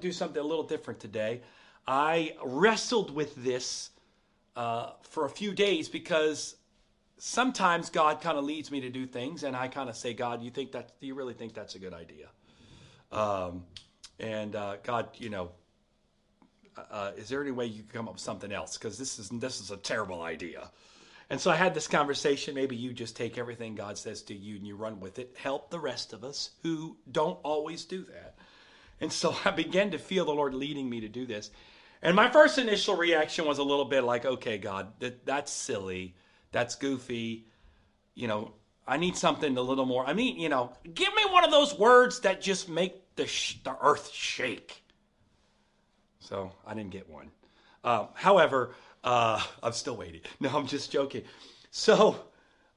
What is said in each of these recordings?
to do something a little different today. I wrestled with this uh, for a few days because sometimes God kind of leads me to do things, and I kind of say, God, you think that? Do you really think that's a good idea? Um, and uh, God, you know, uh, is there any way you can come up with something else? Because this is this is a terrible idea. And so I had this conversation. Maybe you just take everything God says to you and you run with it. Help the rest of us who don't always do that. And so I began to feel the Lord leading me to do this. And my first initial reaction was a little bit like, okay, God, that, that's silly. That's goofy. You know, I need something a little more. I mean, you know, give me one of those words that just make the, sh- the earth shake. So I didn't get one. Uh, however, uh, I'm still waiting. No, I'm just joking. So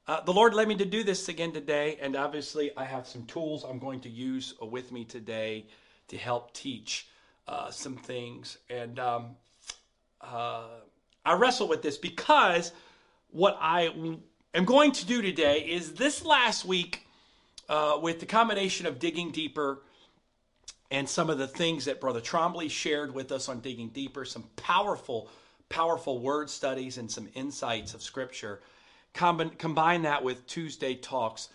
uh, the Lord led me to do this again today, and obviously I have some tools I'm going to use with me today to help teach uh, some things. And um, uh, I wrestle with this because what I am going to do today is this last week, uh, with the combination of digging deeper and some of the things that Brother Trombley shared with us on digging deeper, some powerful, powerful word studies and some insights of Scripture. Combine, that with Tuesday talks.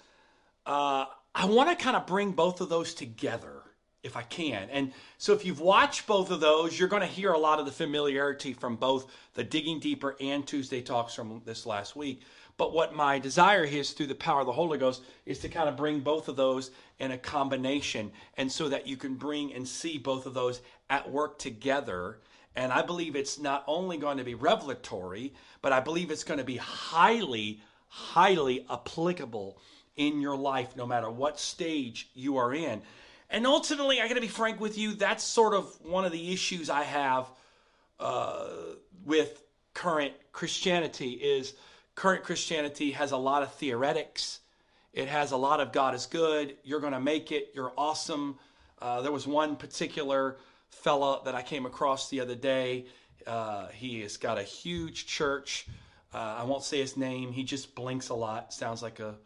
Uh, I want to kind of bring both of those together if I can. And so if you've watched both of those, you're going to hear a lot of the familiarity from both the Digging Deeper and Tuesday Talks from this last week. But what my desire is through the power of the Holy Ghost is to kind of bring both of those in a combination and so that you can bring and see both of those at work together. And I believe it's not only going to be revelatory, but I believe it's going to be highly, highly applicable in your life, no matter what stage you are in. And ultimately, I got to be frank with you, that's sort of one of the issues I have uh, with current Christianity is current Christianity has a lot of theoretics. It has a lot of God is good. You're going to make it. You're awesome. Uh, there was one particular fella that I came across the other day. Uh, he has got a huge church. Uh, I won't say his name. He just blinks a lot. Sounds like a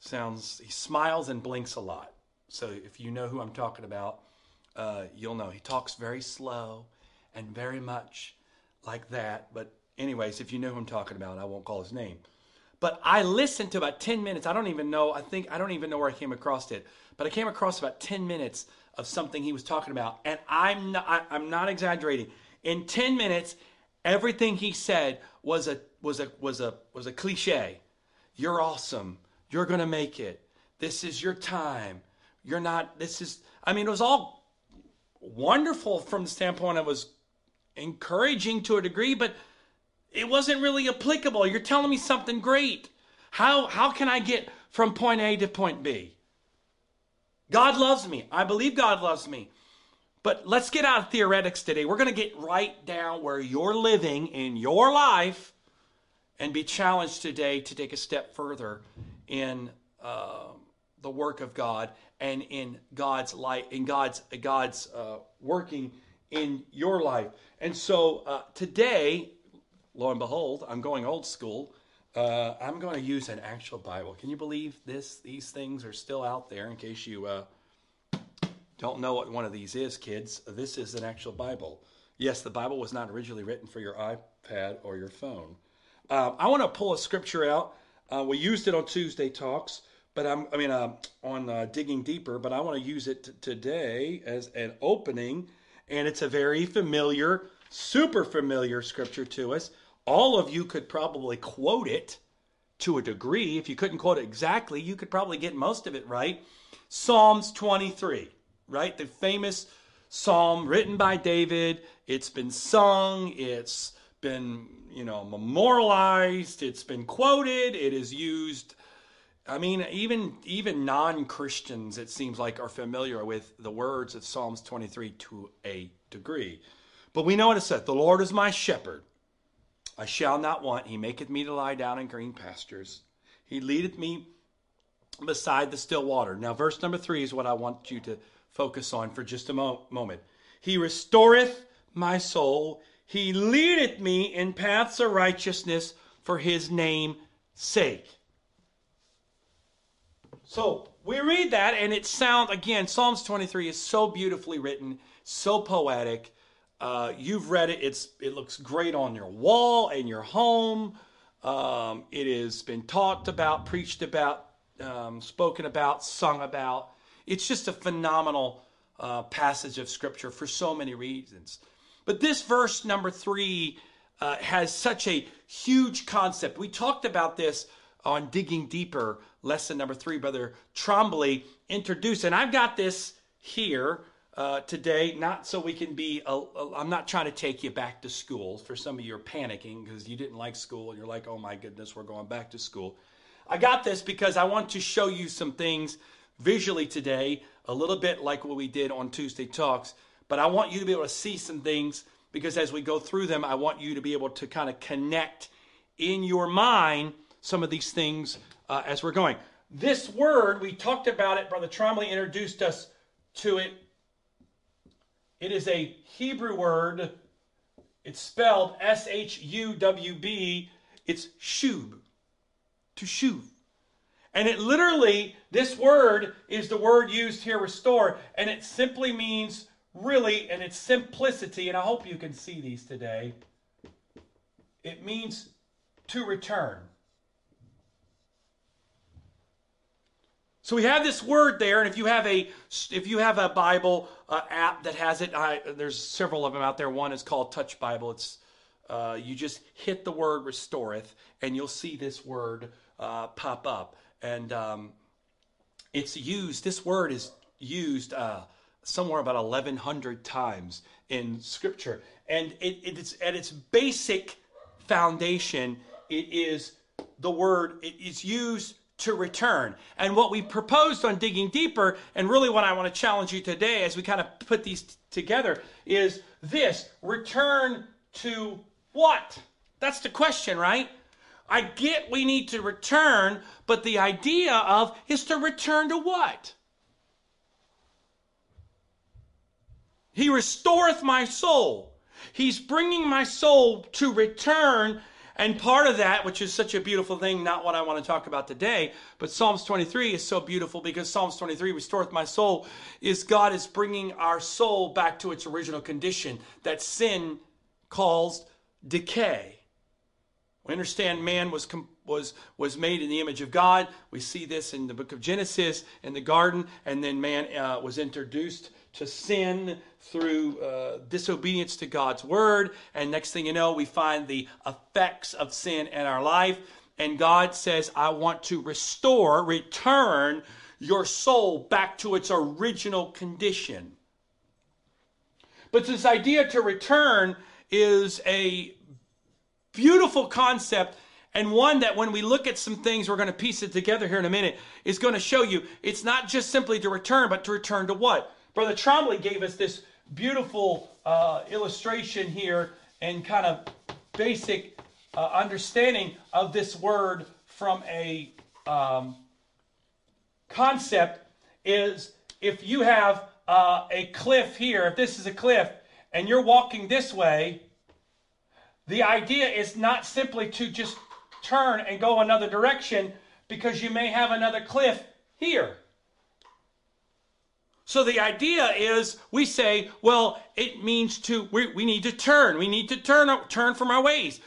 sounds. He smiles and blinks a lot. So if you know who I'm talking about, uh, you'll know. He talks very slow and very much like that. But, anyways, if you know who I'm talking about, I won't call his name. But I listened to about 10 minutes. I don't even know. I think I don't even know where I came across it. But I came across about 10 minutes of something he was talking about. And I'm not, I, I'm not exaggerating. In 10 minutes, everything he said was a, was a, was a, was a cliche. You're awesome. You're going to make it. This is your time. You're not, this is, I mean, it was all wonderful from the standpoint it was encouraging to a degree, but it wasn't really applicable. You're telling me something great. How, how can I get from point A to point B? God loves me. I believe God loves me. But let's get out of theoretics today. We're going to get right down where you're living in your life and be challenged today to take a step further in uh, the work of God and in God's light, in God's God's uh, working in your life. And so uh, today, lo and behold, I'm going old school. Uh, I'm going to use an actual Bible. Can you believe this? These things are still out there. In case you uh, don't know what one of these is, kids, this is an actual Bible. Yes, the Bible was not originally written for your iPad or your phone. Uh, I want to pull a scripture out. Uh, we used it on Tuesday talks but I'm, I mean, uh, on uh, digging deeper, but I want to use it t- today as an opening, and it's a very familiar, super familiar scripture to us. All of you could probably quote it to a degree. If you couldn't quote it exactly, you could probably get most of it right. Psalms 23, right? The famous psalm written by David. It's been sung, it's been, you know, memorialized, it's been quoted, it is used I mean, even even non Christians, it seems like, are familiar with the words of Psalms 23 to a degree. But we know what it says The Lord is my shepherd. I shall not want. He maketh me to lie down in green pastures. He leadeth me beside the still water. Now, verse number three is what I want you to focus on for just a mo- moment. He restoreth my soul. He leadeth me in paths of righteousness for his name's sake. So we read that, and it sounds again. Psalms 23 is so beautifully written, so poetic. Uh, you've read it. It's it looks great on your wall and your home. Um, it has been talked about, preached about, um, spoken about, sung about. It's just a phenomenal uh, passage of scripture for so many reasons. But this verse number three uh, has such a huge concept. We talked about this on digging deeper. Lesson number three, Brother Trombley introduced, and I've got this here uh, today, not so we can be, i am not trying to take you back to school. For some of you are panicking because you didn't like school and you're like, oh my goodness, we're going back to school. I got this because I want to show you some things visually today, a little bit like what we did on Tuesday Talks, but I want you to be able to see some things because as we go through them, I want you to be able to kind of connect in your mind some of these things uh, as we're going. This word, we talked about it, Brother Trombley introduced us to it it is a Hebrew word. It's spelled S H U W B. It's shub. To shuv. And it literally, this word is the word used here, restore, and it simply means really, and its simplicity, and I hope you can see these today. It means to return. So we have this word there, and if you have a if you have a Bible uh, app that has it, I, there's several of them out there. One is called Touch Bible. It's uh, you just hit the word restoreth, and you'll see this word uh, pop up, and um, it's used. This word is used uh, somewhere about 1,100 times in Scripture, and it, it's at its basic foundation. It is the word. It is used to return. And what we proposed on digging deeper, and really what I want to challenge you today as we kind of put these t- together, is this return to what? That's the question, right? I get we need to return, but the idea of is to return to what? He restoreth my soul. He's bringing my soul to return and part of that, which is such a beautiful thing, not what I want to talk about today, but Psalms 23 is so beautiful because Psalms 23, restoreth my soul, is God is bringing our soul back to its original condition that sin caused decay. We understand man was was was made in the image of God. We see this in the book of Genesis in the garden, and then man uh, was introduced to sin through uh, disobedience to God's word. And next thing you know, we find the effects of sin in our life. And God says, I want to restore, return your soul back to its original condition. But this idea to return is a beautiful concept and one that when we look at some things, we're going to piece it together here in a minute, is going to show you it's not just simply to return, but to return to what? Brother Trombley gave us this beautiful uh, illustration here and kind of basic uh, understanding of this word from a um, concept is if you have uh, a cliff here, if this is a cliff and you're walking this way, the idea is not simply to just turn and go another direction because you may have another cliff here. So the idea is we say, well, it means to, we, we need to turn. We need to turn, turn from our ways.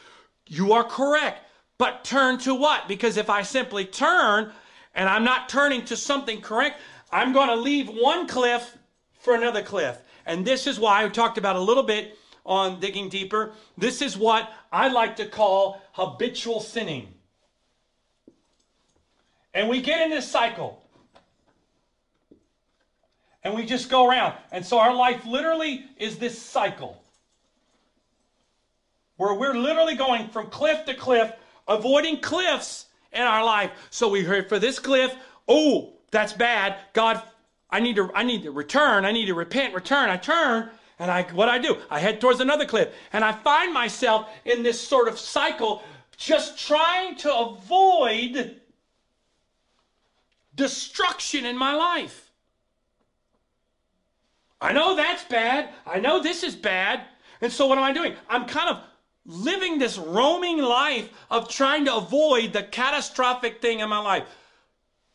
You are correct. But turn to what? Because if I simply turn and I'm not turning to something correct, I'm going to leave one cliff for another cliff. And this is why I talked about a little bit on digging deeper. This is what I like to call habitual sinning. And we get in this cycle and we just go around. And so our life literally is this cycle where we're literally going from cliff to cliff, avoiding cliffs in our life. So we heard for this cliff, oh, that's bad. God, I need to I need to return. I need to repent, return. I turn and I what I do? I head towards another cliff. And I find myself in this sort of cycle just trying to avoid destruction in my life. I know that's bad. I know this is bad. And so what am I doing? I'm kind of living this roaming life of trying to avoid the catastrophic thing in my life.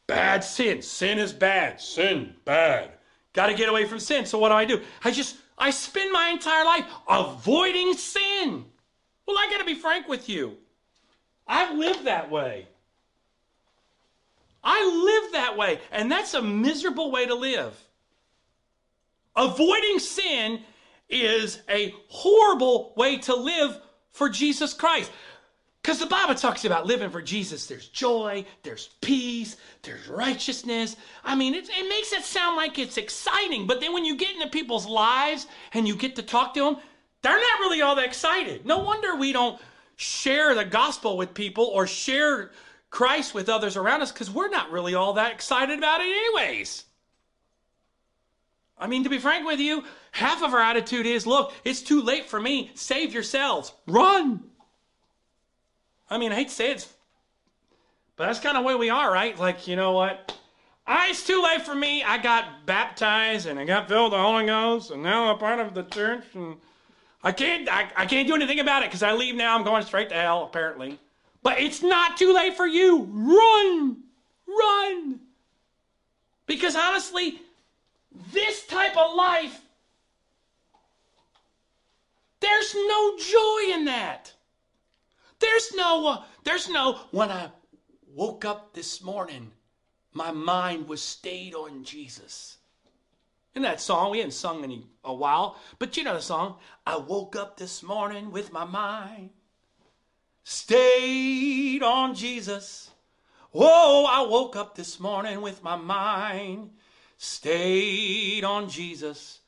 Bad sin. Sin is bad. Sin, bad. Got to get away from sin. So what do I do? I just I spend my entire life avoiding sin. Well, I got to be frank with you. I've lived that way. I live that way, and that's a miserable way to live. Avoiding sin is a horrible way to live for Jesus Christ. Because the Bible talks about living for Jesus. There's joy, there's peace, there's righteousness. I mean, it, it makes it sound like it's exciting, but then when you get into people's lives and you get to talk to them, they're not really all that excited. No wonder we don't share the gospel with people or share Christ with others around us because we're not really all that excited about it, anyways. I mean, to be frank with you, half of our attitude is look, it's too late for me. Save yourselves. Run. I mean, I hate to say it, but that's kind of where we are, right? Like, you know what? I, it's too late for me. I got baptized and I got filled with the Holy Ghost, and now I'm part of the church, and I can't, I, I can't do anything about it because I leave now. I'm going straight to hell, apparently. But it's not too late for you. Run, run. Because honestly, this type of life, there's no joy in that. There's no, uh, there's no, when I woke up this morning, my mind was stayed on Jesus. In that song, we hadn't sung in a while, but you know the song. I woke up this morning with my mind stayed on Jesus. Whoa, I woke up this morning with my mind stayed on Jesus.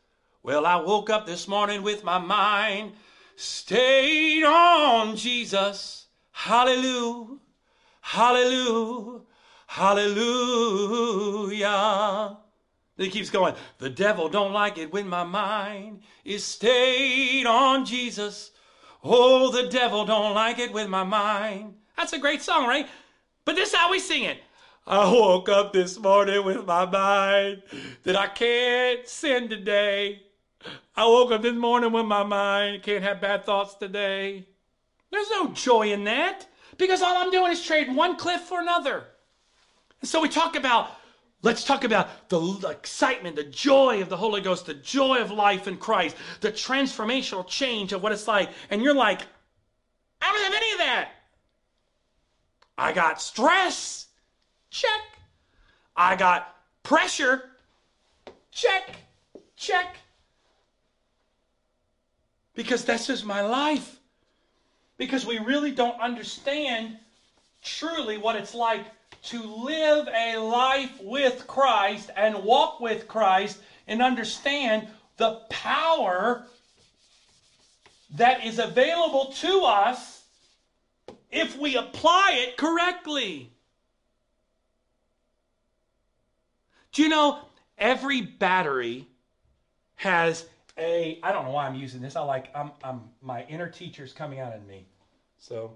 Well, I woke up this morning with my mind stayed on Jesus. Hallelujah. Hallelujah. Hallelujah. Then he keeps going. The devil don't like it when my mind is stayed on Jesus. Oh, the devil don't like it with my mind. That's a great song, right? But this is how we sing it. I woke up this morning with my mind that I can't sin today. I woke up this morning with my mind, can't have bad thoughts today. There's no joy in that because all I'm doing is trading one cliff for another. And so we talk about, let's talk about the excitement, the joy of the Holy Ghost, the joy of life in Christ, the transformational change of what it's like. And you're like, I don't have any of that. I got stress. Check. I got pressure. Check. Check because this is my life. Because we really don't understand truly what it's like to live a life with Christ and walk with Christ and understand the power that is available to us if we apply it correctly. Do you know every battery has a I don't know why I'm using this. I like I'm I'm my inner teacher's coming out in me. So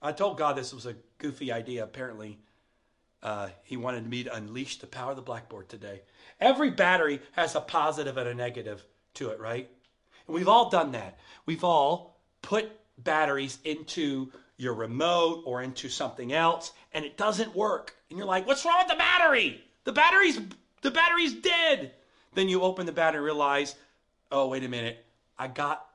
I told God this was a goofy idea. Apparently, uh, He wanted me to unleash the power of the blackboard today. Every battery has a positive and a negative to it, right? And we've all done that. We've all put batteries into your remote or into something else, and it doesn't work. And you're like, "What's wrong with the battery? The battery's the battery's dead." Then you open the battery and realize, oh, wait a minute, I got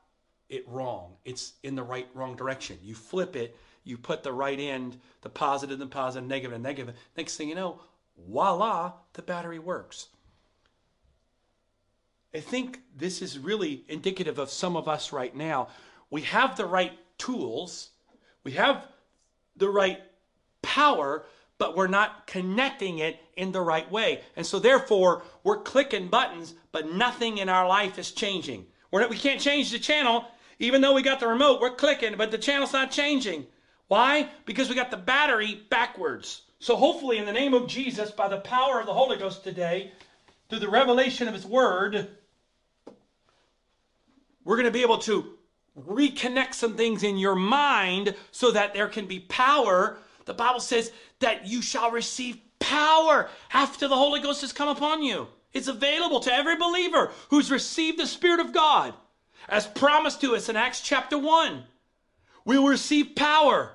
it wrong. It's in the right wrong direction. You flip it, you put the right end, the positive, the positive, negative, and negative. Next thing you know, voila, the battery works. I think this is really indicative of some of us right now. We have the right tools, we have the right power, but we're not connecting it in the right way. And so therefore, we're clicking buttons, but nothing in our life is changing. We're not, we can't change the channel. Even though we got the remote, we're clicking, but the channel's not changing. Why? Because we got the battery backwards. So hopefully in the name of Jesus, by the power of the Holy Ghost today, through the revelation of his word, we're going to be able to reconnect some things in your mind so that there can be power the Bible says that you shall receive power after the Holy Ghost has come upon you. It's available to every believer who's received the Spirit of God, as promised to us in Acts chapter 1. We will receive power.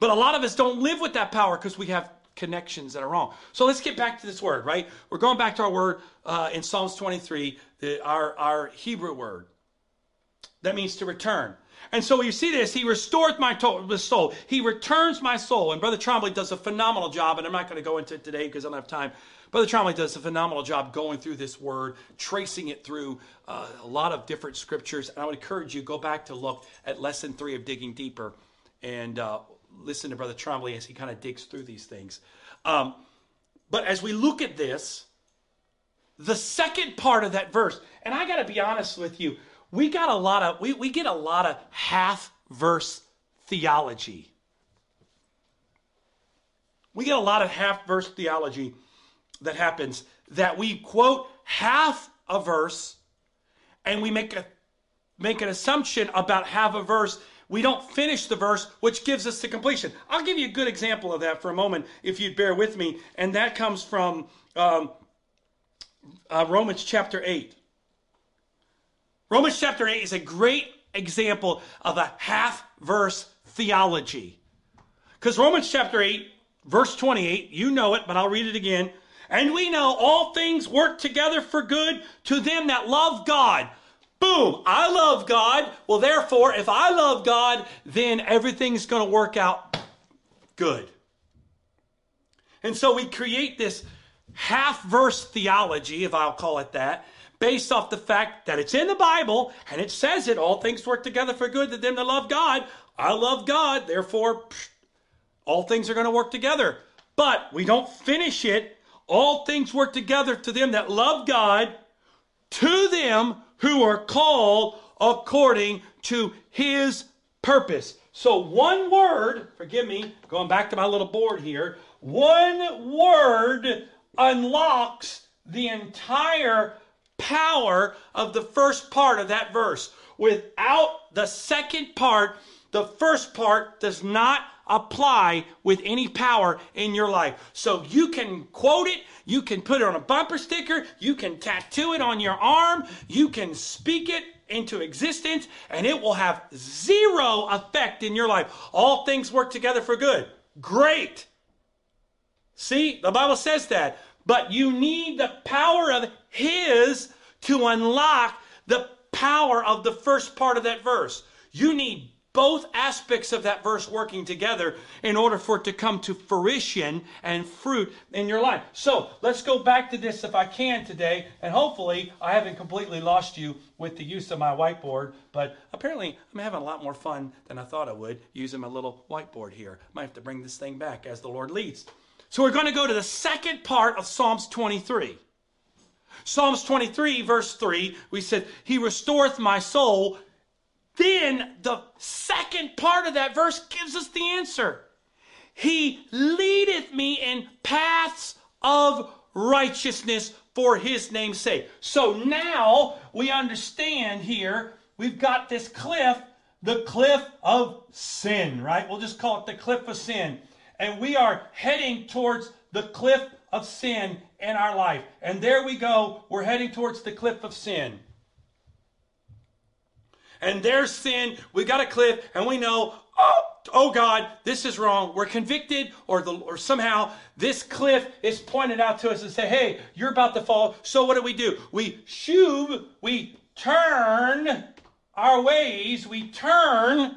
But a lot of us don't live with that power because we have connections that are wrong. So let's get back to this word, right? We're going back to our word uh, in Psalms 23, the, our, our Hebrew word. That means to return. And so you see this, he restores my soul. He returns my soul. And Brother Trombley does a phenomenal job, and I'm not going to go into it today because I don't have time. Brother Trombley does a phenomenal job going through this word, tracing it through uh, a lot of different scriptures. And I would encourage you, go back to look at lesson three of Digging Deeper and uh, listen to Brother Trombley as he kind of digs through these things. Um, but as we look at this, the second part of that verse, and I got to be honest with you, we got a lot of we, we get a lot of half verse theology. We get a lot of half verse theology that happens that we quote half a verse and we make a make an assumption about half a verse. We don't finish the verse which gives us the completion. I'll give you a good example of that for a moment if you'd bear with me. And that comes from um, uh, romans chapter 8 romans chapter 8 is a great example of a half verse theology because romans chapter 8 verse 28 you know it but i'll read it again and we know all things work together for good to them that love God. Boom, I love God. Well, therefore, if I love God, then everything's going to work out good. And so we create this half verse theology, if I'll call it that, based off the fact that it's in the Bible and it says it all things work together for good to them that love God. I love God, therefore, all things are going to work together. But we don't finish it all things work together to them that love God, to them who are called according to his purpose. So, one word, forgive me, going back to my little board here, one word unlocks the entire power of the first part of that verse. Without the second part, the first part does not apply with any power in your life. So you can quote it, you can put it on a bumper sticker, you can tattoo it on your arm, you can speak it into existence, and it will have zero effect in your life. All things work together for good. Great. See, the Bible says that. But you need the power of His to unlock the power of the first part of that verse. You need both aspects of that verse working together in order for it to come to fruition and fruit in your life. So let's go back to this if I can today, and hopefully I haven't completely lost you with the use of my whiteboard, but apparently I'm having a lot more fun than I thought I would using my little whiteboard here. Might have to bring this thing back as the Lord leads. So we're going to go to the second part of Psalms 23. Psalms 23, verse 3, we said, He restoreth my soul then the second part of that verse gives us the answer. He leadeth me in paths of righteousness for his name's sake. So now we understand here, we've got this cliff, the cliff of sin, right? We'll just call it the cliff of sin. And we are heading towards the cliff of sin in our life. And there we go, we're heading towards the cliff of sin and there's sin, we got a cliff, and we know, oh, oh God, this is wrong. We're convicted, or the or somehow this cliff is pointed out to us and say, hey, you're about to fall. So what do we do? We shove, we turn our ways, we turn,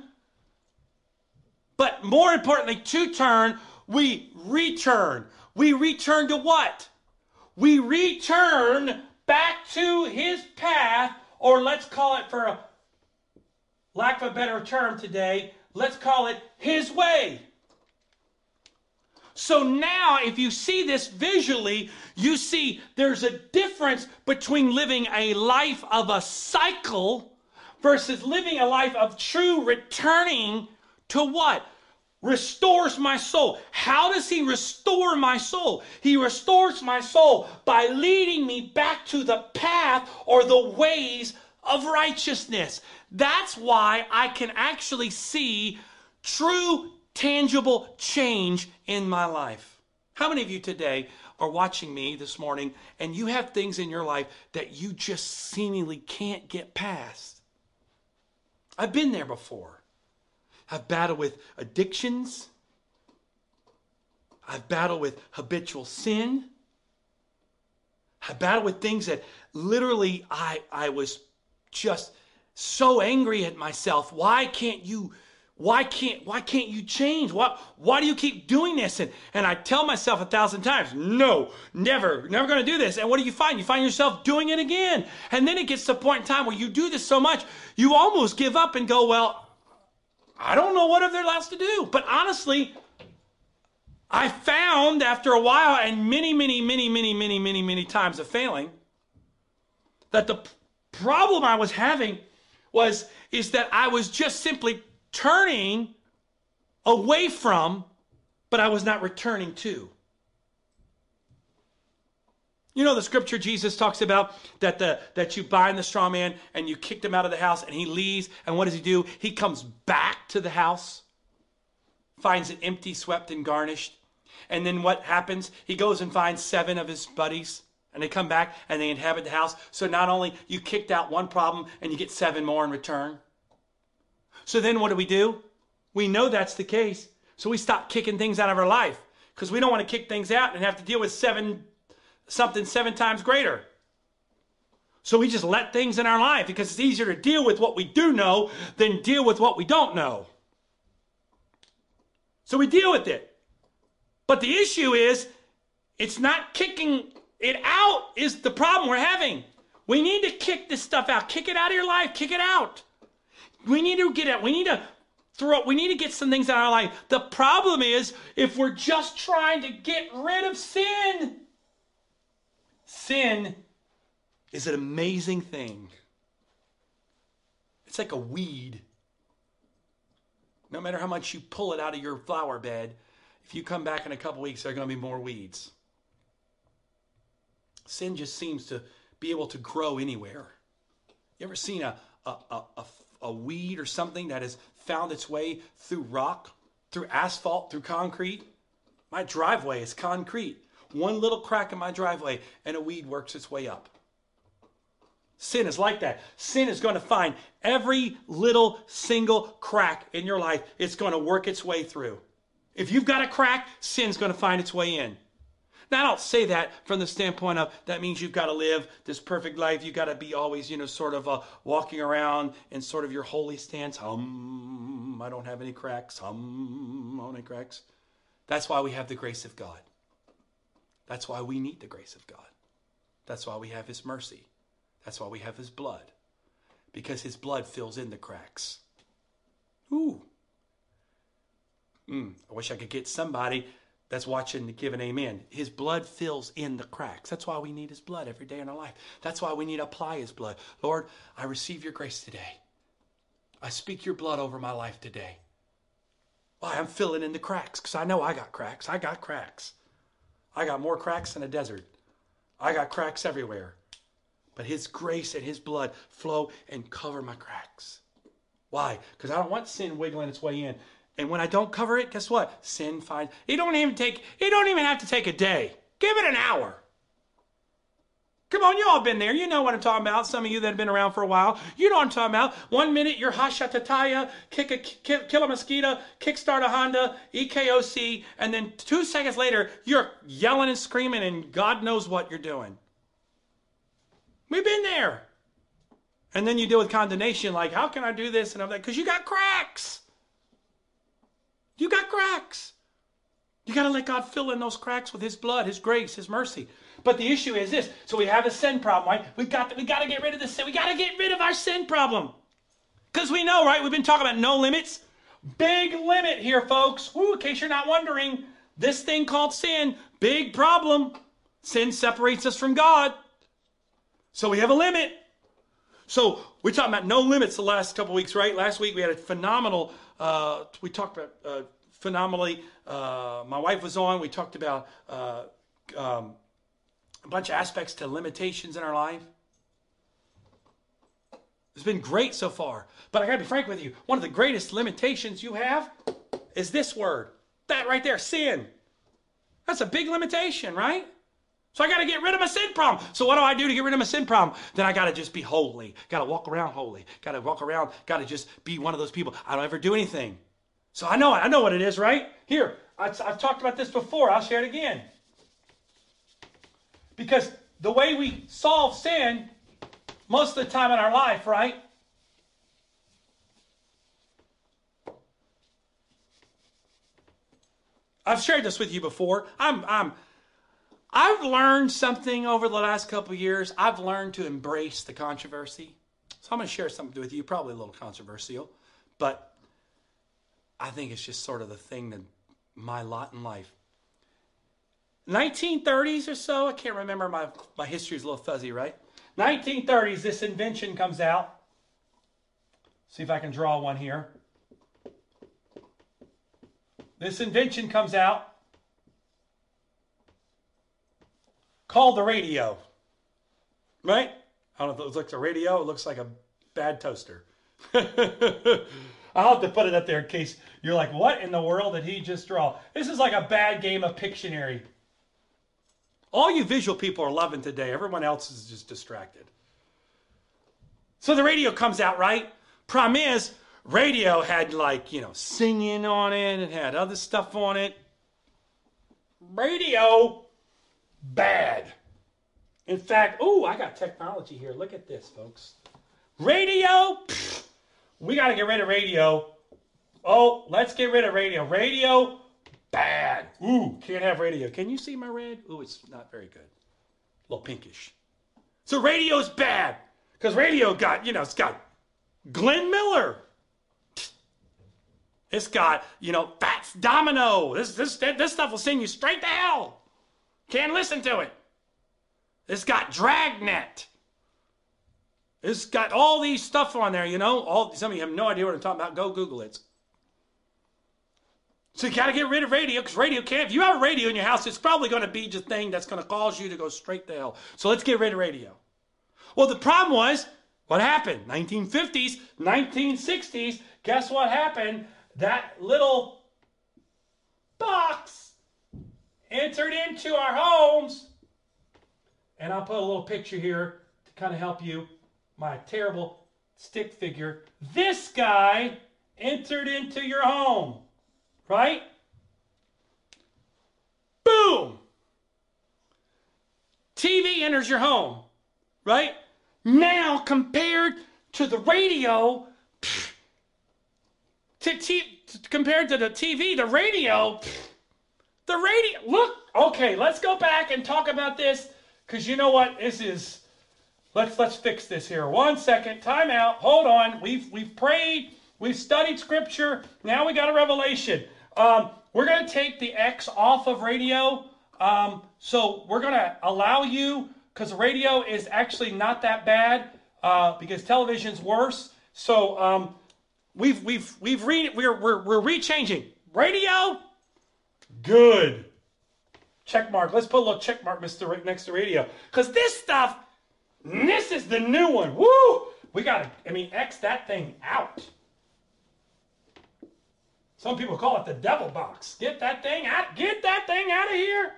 but more importantly, to turn, we return. We return to what? We return back to his path, or let's call it for a lack of a better term today, let's call it his way. So now, if you see this visually, you see there's a difference between living a life of a cycle versus living a life of true returning to what? Restores my soul. How does he restore my soul? He restores my soul by leading me back to the path or the ways of righteousness. That's why I can actually see true, tangible change in my life. How many of you today are watching me this morning and you have things in your life that you just seemingly can't get past? I've been there before. I've battled with addictions. I've battled with habitual sin. I battled with things that literally I, I was just so angry at myself. Why can't you why can't why can't you change? Why why do you keep doing this? And and I tell myself a thousand times, no, never, never gonna do this. And what do you find? You find yourself doing it again. And then it gets to a point in time where you do this so much, you almost give up and go, well, I don't know what there else to do. But honestly, I found after a while and many, many, many, many, many, many, many times of failing that the problem I was having was is that I was just simply turning away from, but I was not returning to. You know the scripture Jesus talks about that the that you bind the straw man and you kicked him out of the house and he leaves and what does he do? He comes back to the house, finds it empty, swept and garnished. And then what happens? He goes and finds seven of his buddies and they come back and they inhabit the house. So not only you kicked out one problem and you get seven more in return. So then what do we do? We know that's the case. So we stop kicking things out of our life because we don't want to kick things out and have to deal with seven something seven times greater. So we just let things in our life because it's easier to deal with what we do know than deal with what we don't know. So we deal with it. But the issue is it's not kicking it out is the problem we're having. We need to kick this stuff out. Kick it out of your life. Kick it out. We need to get it. We need to throw. We need to get some things out of our life. The problem is if we're just trying to get rid of sin. Sin is an amazing thing. It's like a weed. No matter how much you pull it out of your flower bed, if you come back in a couple weeks, there are going to be more weeds. Sin just seems to be able to grow anywhere. You ever seen a, a, a, a a weed or something that has found its way through rock, through asphalt, through concrete. My driveway is concrete. One little crack in my driveway, and a weed works its way up. Sin is like that. Sin is going to find every little single crack in your life, it's going to work its way through. If you've got a crack, sin's going to find its way in. Now, I don't say that from the standpoint of that means you've got to live this perfect life. You've got to be always, you know, sort of uh, walking around in sort of your holy stance. Hum, I don't have any cracks. Hum, I don't have any cracks. That's why we have the grace of God. That's why we need the grace of God. That's why we have His mercy. That's why we have His blood. Because His blood fills in the cracks. Ooh. Mm, I wish I could get somebody that's watching to give an amen. His blood fills in the cracks. That's why we need his blood every day in our life. That's why we need to apply his blood. Lord, I receive your grace today. I speak your blood over my life today. Why? I'm filling in the cracks because I know I got cracks. I got cracks. I got more cracks than a desert. I got cracks everywhere. But his grace and his blood flow and cover my cracks. Why? Because I don't want sin wiggling its way in. And when I don't cover it, guess what? Sin finds. It don't even take. It don't even have to take a day. Give it an hour. Come on, you all been there. You know what I'm talking about. Some of you that have been around for a while, you know what I'm talking about. One minute you're hashatataya, kick a kill, kill a mosquito, kickstart a Honda, EKOC, and then two seconds later you're yelling and screaming, and God knows what you're doing. We've been there. And then you deal with condemnation, like, how can I do this and all that? Because you got cracks. You got cracks. You got to let God fill in those cracks with His blood, His grace, His mercy. But the issue is this: so we have a sin problem, right? We got to, we got to get rid of the sin. We got to get rid of our sin problem, because we know, right? We've been talking about no limits. Big limit here, folks. In case you're not wondering, this thing called sin, big problem. Sin separates us from God. So we have a limit. So we're talking about no limits the last couple weeks, right? Last week we had a phenomenal uh, we talked about uh, phenomenally. Uh, my wife was on. We talked about uh, um, a bunch of aspects to limitations in our life. It's been great so far. But I got to be frank with you. One of the greatest limitations you have is this word. That right there, sin. That's a big limitation, right? So I got to get rid of my sin problem. So what do I do to get rid of my sin problem? Then I got to just be holy. Got to walk around holy. Got to walk around. Got to just be one of those people. I don't ever do anything. So I know I know what it is, right? Here, I've talked about this before. I'll share it again. Because the way we solve sin most of the time in our life, right? I've shared this with you before. I'm, I'm, I've learned something over the last couple years. I've learned to embrace the controversy. So I'm going to share something with you, probably a little controversial, but I think it's just sort of the thing that my lot in life. 1930s or so, I can't remember, my, my history is a little fuzzy, right? 1930s, this invention comes out. See if I can draw one here. This invention comes out called the radio. Right? I don't know if it looks like a radio, it looks like a bad toaster. I'll have to put it up there in case you're like, what in the world did he just draw? This is like a bad game of Pictionary. All you visual people are loving today. Everyone else is just distracted. So the radio comes out, right? Problem is, radio had like, you know, singing on it and had other stuff on it. Radio, bad. In fact, oh, I got technology here. Look at this, folks. Radio, we got to get rid of radio. Oh, let's get rid of radio. Radio, bad. Ooh, can't have radio. Can you see my red? Ooh, it's not very good. A little pinkish. So radio's bad. Because radio got, you know, it's got Glenn Miller. It's got, you know, Fats Domino. This, this, this stuff will send you straight to hell. Can't listen to it. It's got Dragnet. It's got all these stuff on there, you know. All some of you have no idea what I'm talking about. Go Google it. So you got to get rid of radio because radio can't. If you have a radio in your house, it's probably going to be the thing that's going to cause you to go straight to hell. So let's get rid of radio. Well, the problem was what happened? 1950s, 1960s. Guess what happened? That little box entered into our homes. And I'll put a little picture here to kind of help you my terrible stick figure, this guy entered into your home, right? Boom! TV enters your home, right? Now, compared to the radio, to t- compared to the TV, the radio, the radio, look, okay, let's go back and talk about this because you know what? This is Let's let's fix this here. One second. Time out. Hold on. We've we've prayed. We've studied scripture. Now we got a revelation. Um, we're going to take the X off of radio. Um, so we're going to allow you because radio is actually not that bad uh, because television's worse. So um, we've we've we've re- we're we're we're rechanging radio. Good. Check mark. Let's put a little check mark Mr. next to radio because this stuff this is the new one. Woo! We got to, I mean, X that thing out. Some people call it the devil box. Get that thing out. Get that thing out of here.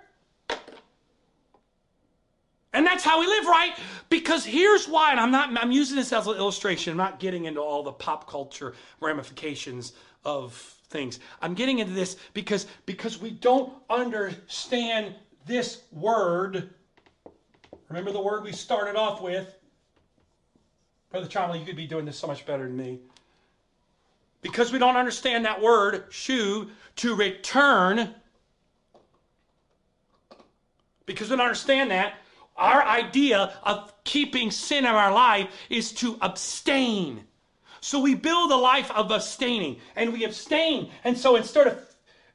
And that's how we live, right? Because here's why, and I'm not I'm using this as an illustration. I'm not getting into all the pop culture ramifications of things. I'm getting into this because because we don't understand this word Remember the word we started off with? Brother Trombley, you could be doing this so much better than me. Because we don't understand that word, shu, to return, because we don't understand that, our idea of keeping sin in our life is to abstain. So we build a life of abstaining, and we abstain. And so instead of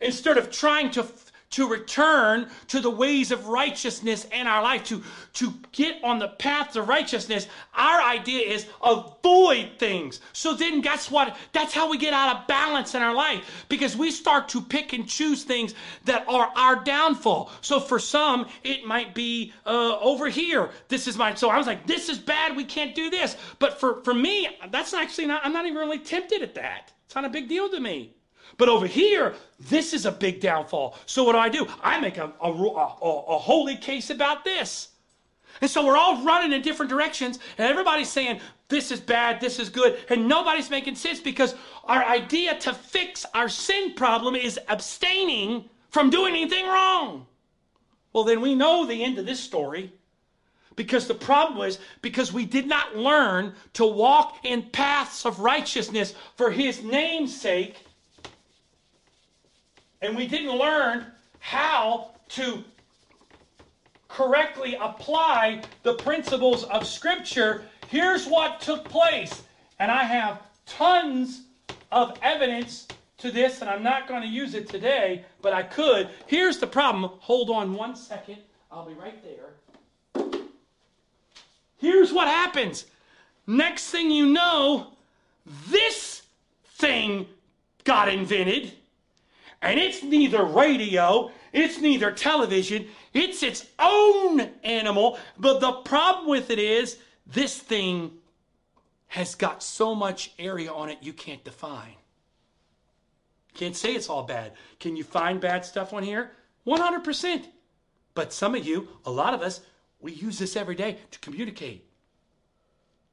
instead of trying to to return to the ways of righteousness in our life, to, to get on the path of righteousness. Our idea is avoid things. So then, guess what? That's how we get out of balance in our life because we start to pick and choose things that are our downfall. So for some, it might be uh, over here. This is mine. So I was like, this is bad. We can't do this. But for, for me, that's actually not, I'm not even really tempted at that. It's not a big deal to me. But over here, this is a big downfall. So what do I do? I make a, a, a, a holy case about this. And so we're all running in different directions, and everybody's saying, this is bad, this is good, and nobody's making sense because our idea to fix our sin problem is abstaining from doing anything wrong. Well, then we know the end of this story. Because the problem was because we did not learn to walk in paths of righteousness for his name's sake. And we didn't learn how to correctly apply the principles of Scripture. Here's what took place. And I have tons of evidence to this, and I'm not going to use it today, but I could. Here's the problem. Hold on one second. I'll be right there. Here's what happens. Next thing you know, this thing got invented, and it's neither radio, it's neither television, it's its own animal. But the problem with it is, this thing has got so much area on it you can't define. Can't say it's all bad. Can you find bad stuff on here? 100%. But some of you, a lot of us, we use this every day to communicate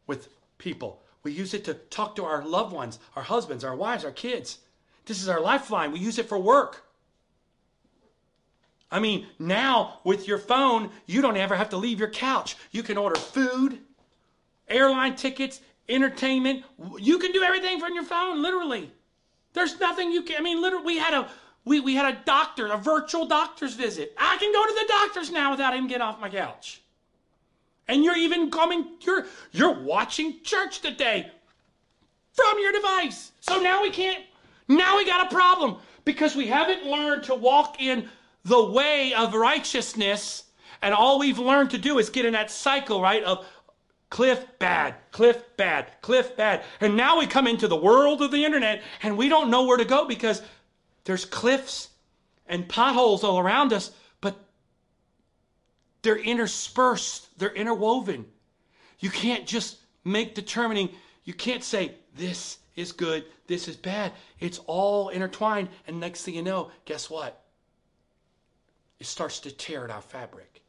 with people. We use it to talk to our loved ones, our husbands, our wives, our kids. This is our lifeline. We use it for work. I mean, now with your phone, you don't ever have to leave your couch. You can order food, airline tickets, entertainment. You can do everything from your phone, literally. There's nothing you can. I mean, literally, we had a we, we had a doctor, a virtual doctor's visit. I can go to the doctor's now without even getting off my couch. And you're even coming, you're you're watching church today from your device. So now we can't, now we got a problem because we haven't learned to walk in the way of righteousness. And all we've learned to do is get in that cycle, right? Of Cliff bad, Cliff bad, Cliff bad. And now we come into the world of the internet and we don't know where to go because there's cliffs and potholes all around us, but they're interspersed, they're interwoven. You can't just make determining, you can't say this is good, this is bad. It's all intertwined. And next thing you know, guess what? It starts to tear at our fabric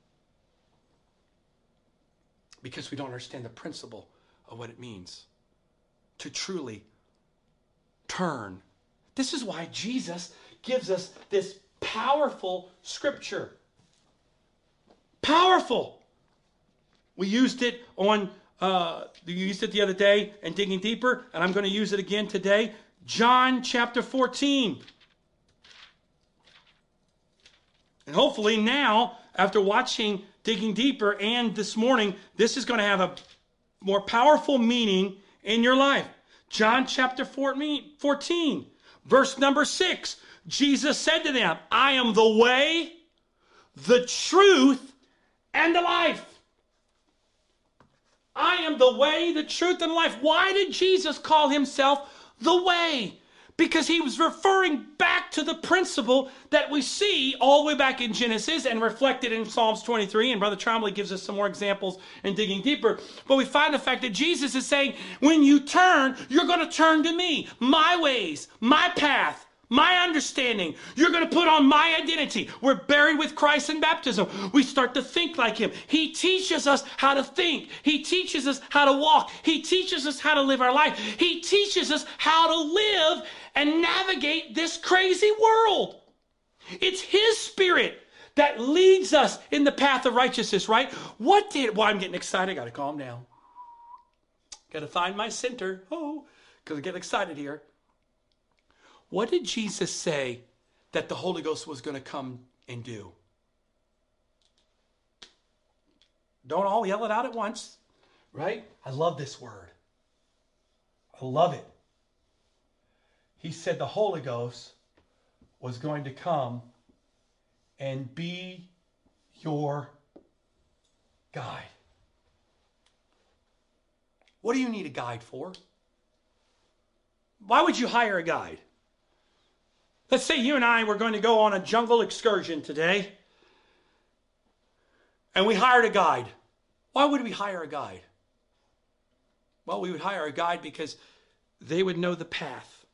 because we don't understand the principle of what it means to truly turn. This is why Jesus gives us this powerful scripture. Powerful. We used it on, uh, we used it the other day and digging deeper, and I'm going to use it again today. John chapter 14. And hopefully now, after watching digging deeper. And this morning, this is going to have a more powerful meaning in your life. John chapter 14, verse number 6. Jesus said to them, I am the way, the truth, and the life. I am the way, the truth, and life. Why did Jesus call himself the way? because he was referring back to the principle that we see all the way back in Genesis and reflected in Psalms 23. And Brother Trombley gives us some more examples in digging deeper. But we find the fact that Jesus is saying, when you turn, you're going to turn to me, my ways, my path, my understanding. You're going to put on my identity. We're buried with Christ in baptism. We start to think like him. He teaches us how to think. He teaches us how to walk. He teaches us how to live our life. He teaches us how to live and navigate this crazy world. It's his spirit that leads us in the path of righteousness, right? What did, well, I'm getting excited. I got to calm down. Got to find my center. Oh, because I get excited here. What did Jesus say that the Holy Ghost was going to come and do? Don't all yell it out at once, right? I love this word. I love it. He said the Holy Ghost was going to come and be your guide. What do you need a guide for? Why would you hire a guide? Let's say you and I were going to go on a jungle excursion today, and we hired a guide. Why would we hire a guide? Well, we would hire a guide because they would know the path,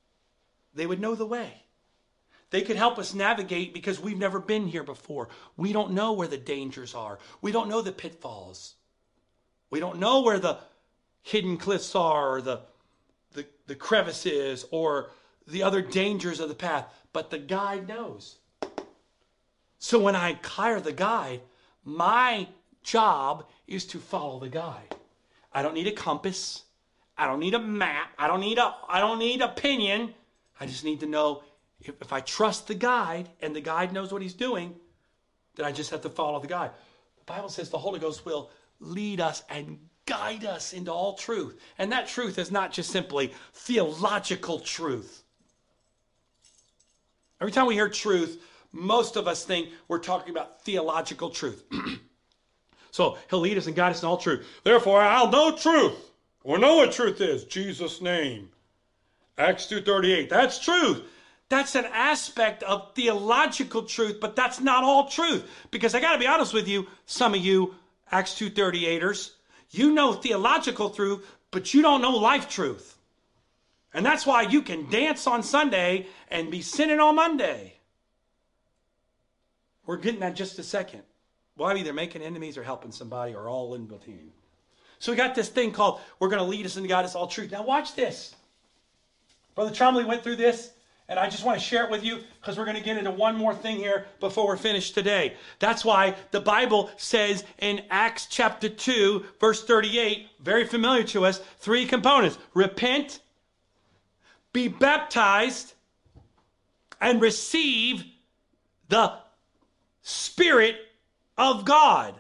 they would know the way. They could help us navigate because we've never been here before. We don't know where the dangers are. We don't know the pitfalls. We don't know where the hidden cliffs are or the, the, the crevices or the other dangers of the path but the guide knows. So when I hire the guide, my job is to follow the guide. I don't need a compass. I don't need a map. I don't need a I don't need opinion. I just need to know if, if I trust the guide and the guide knows what he's doing, then I just have to follow the guide. The Bible says the Holy Ghost will lead us and guide us into all truth. And that truth is not just simply theological truth. Every time we hear truth, most of us think we're talking about theological truth. so he'll lead us and guide us in all truth. Therefore, I'll know truth or know what truth is. Jesus' name. Acts 2.38. That's truth. That's an aspect of theological truth, but that's not all truth. Because I got to be honest with you, some of you Acts 2.38ers, you know theological truth, but you don't know life truth. And that's why you can dance on Sunday and be sinning on Monday. We're getting that just a second. Well, I'm either making enemies or helping somebody or all in between. So we got this thing called we're going to lead us into God is all truth. Now watch this. Brother Trombley went through this, and I just want to share it with you because we're going to get into one more thing here before we're finished today. That's why the Bible says in Acts chapter 2, verse 38, very familiar to us, three components repent, be baptized, and receive the Spirit of God.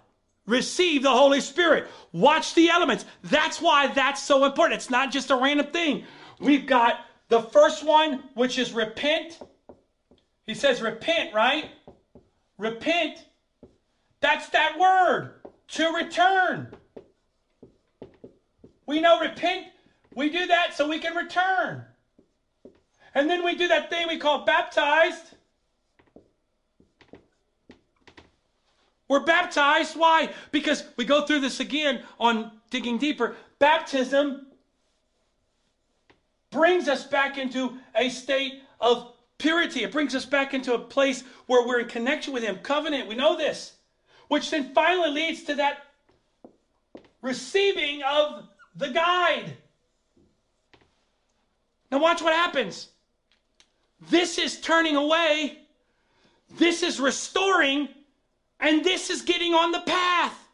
Receive the Holy Spirit. Watch the elements. That's why that's so important. It's not just a random thing. We've got the first one, which is repent. He says repent, right? Repent. That's that word to return. We know repent. We do that so we can return. And then we do that thing we call baptized. We're baptized. Why? Because we go through this again on digging deeper. Baptism brings us back into a state of purity. It brings us back into a place where we're in connection with Him, covenant. We know this, which then finally leads to that receiving of the guide. Now, watch what happens. This is turning away, this is restoring, and this is getting on the path.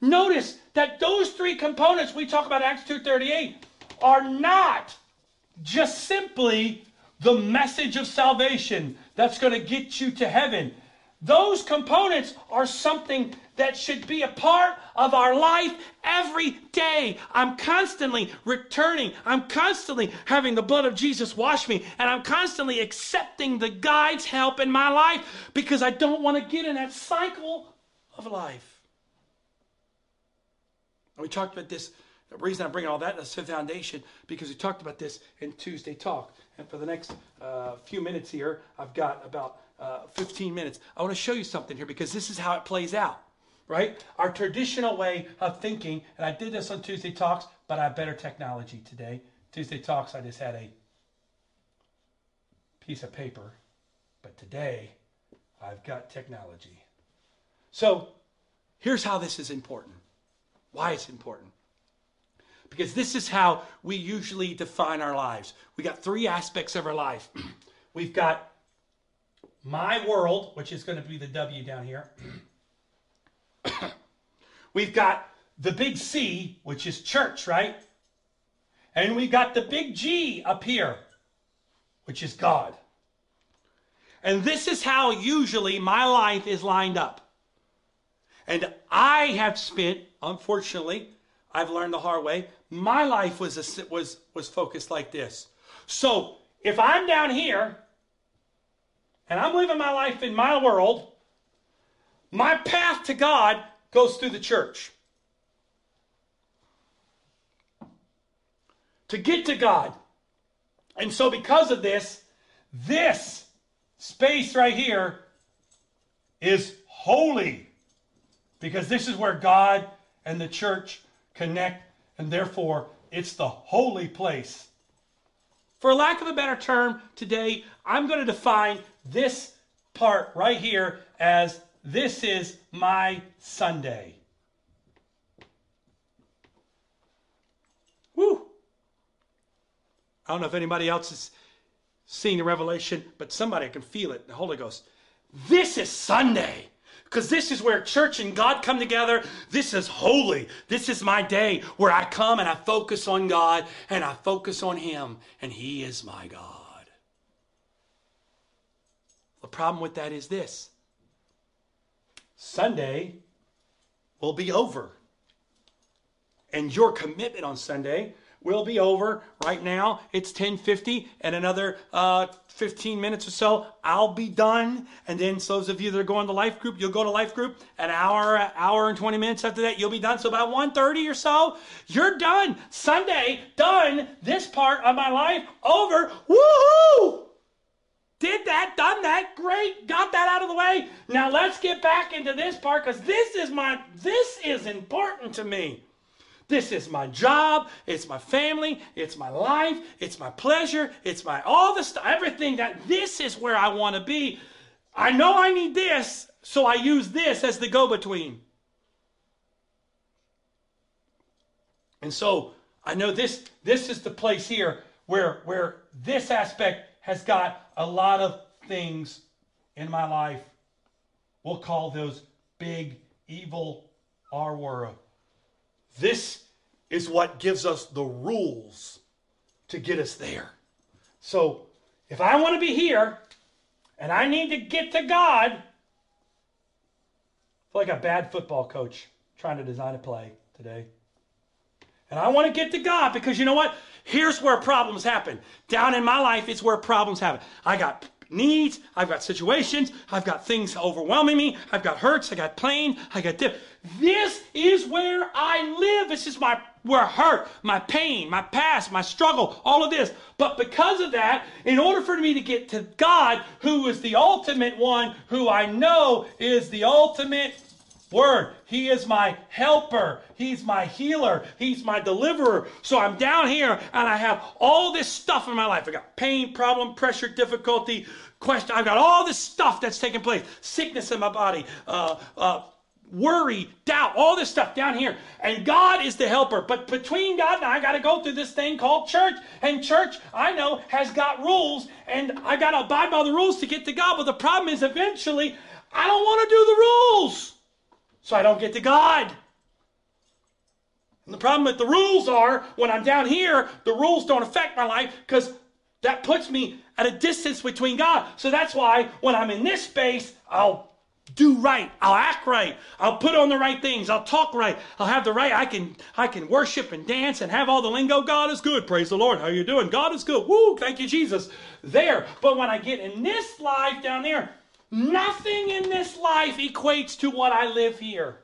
Notice that those three components we talk about Acts 2:38 are not just simply the message of salvation that's going to get you to heaven. Those components are something that should be a part of our life every day. I'm constantly returning. I'm constantly having the blood of Jesus wash me. And I'm constantly accepting the guide's help in my life because I don't want to get in that cycle of life. And we talked about this the reason I'm bringing all that is the foundation because we talked about this in Tuesday Talk. And for the next uh, few minutes here, I've got about uh, 15 minutes. I want to show you something here because this is how it plays out, right? Our traditional way of thinking, and I did this on Tuesday Talks, but I have better technology today. Tuesday Talks, I just had a piece of paper, but today I've got technology. So here's how this is important, why it's important because this is how we usually define our lives. We got three aspects of our life. We've got my world, which is going to be the W down here. we've got the big C, which is church, right? And we've got the big G up here, which is God. And this is how usually my life is lined up. And I have spent, unfortunately, I've learned the hard way, my life was a, was was focused like this. So if I'm down here and I'm living my life in my world, my path to God goes through the church. To get to God. And so because of this, this space right here is holy. Because this is where God and the church connect and therefore it's the holy place. For lack of a better term, today I'm going to define this part right here as this is my Sunday. Woo! I don't know if anybody else has seen the revelation, but somebody can feel it, the Holy Ghost. this is Sunday. Because this is where church and God come together. This is holy. This is my day where I come and I focus on God and I focus on Him, and He is my God. The problem with that is this Sunday will be over. And your commitment on Sunday will be over right now. It's 10:50 and another uh, 15 minutes or so. I'll be done. And then so those of you that are going to life group, you'll go to life group. An hour, hour and 20 minutes after that, you'll be done. So about 1:30 or so, you're done. Sunday done. This part of my life over. Woohoo! Did that, done that, great, got that out of the way. Now let's get back into this part because this is my this is important to me. This is my job, it's my family, it's my life, it's my pleasure, it's my all the stuff, everything that this is where I want to be. I know I need this, so I use this as the go between. And so I know this this is the place here where where this aspect has got a lot of things in my life. We'll call those big evil R word. This is what gives us the rules to get us there. So if I want to be here and I need to get to God, I feel like a bad football coach trying to design a play today. And I want to get to God because you know what? Here's where problems happen. Down in my life, it's where problems happen. I got needs, I've got situations, I've got things overwhelming me, I've got hurts, I got pain, I got dip. This is where I live. This is my where hurt, my pain, my past, my struggle, all of this. But because of that, in order for me to get to God, who is the ultimate one, who I know is the ultimate word. He is my helper. He's my healer. He's my deliverer. So I'm down here and I have all this stuff in my life. I got pain, problem, pressure, difficulty, question. I've got all this stuff that's taking place. Sickness in my body, uh, uh, worry, doubt, all this stuff down here. And God is the helper. But between God and I, I got to go through this thing called church. And church, I know, has got rules. And I got to abide by the rules to get to God. But the problem is eventually, I don't want to do the rules. So I don't get to God. And the problem with the rules are when I'm down here, the rules don't affect my life because that puts me at a distance between God. So that's why when I'm in this space, I'll do right. I'll act right. I'll put on the right things. I'll talk right. I'll have the right. I can I can worship and dance and have all the lingo. God is good. Praise the Lord. How you doing? God is good. Woo! Thank you, Jesus. There. But when I get in this life down there, nothing in this life equates to what I live here.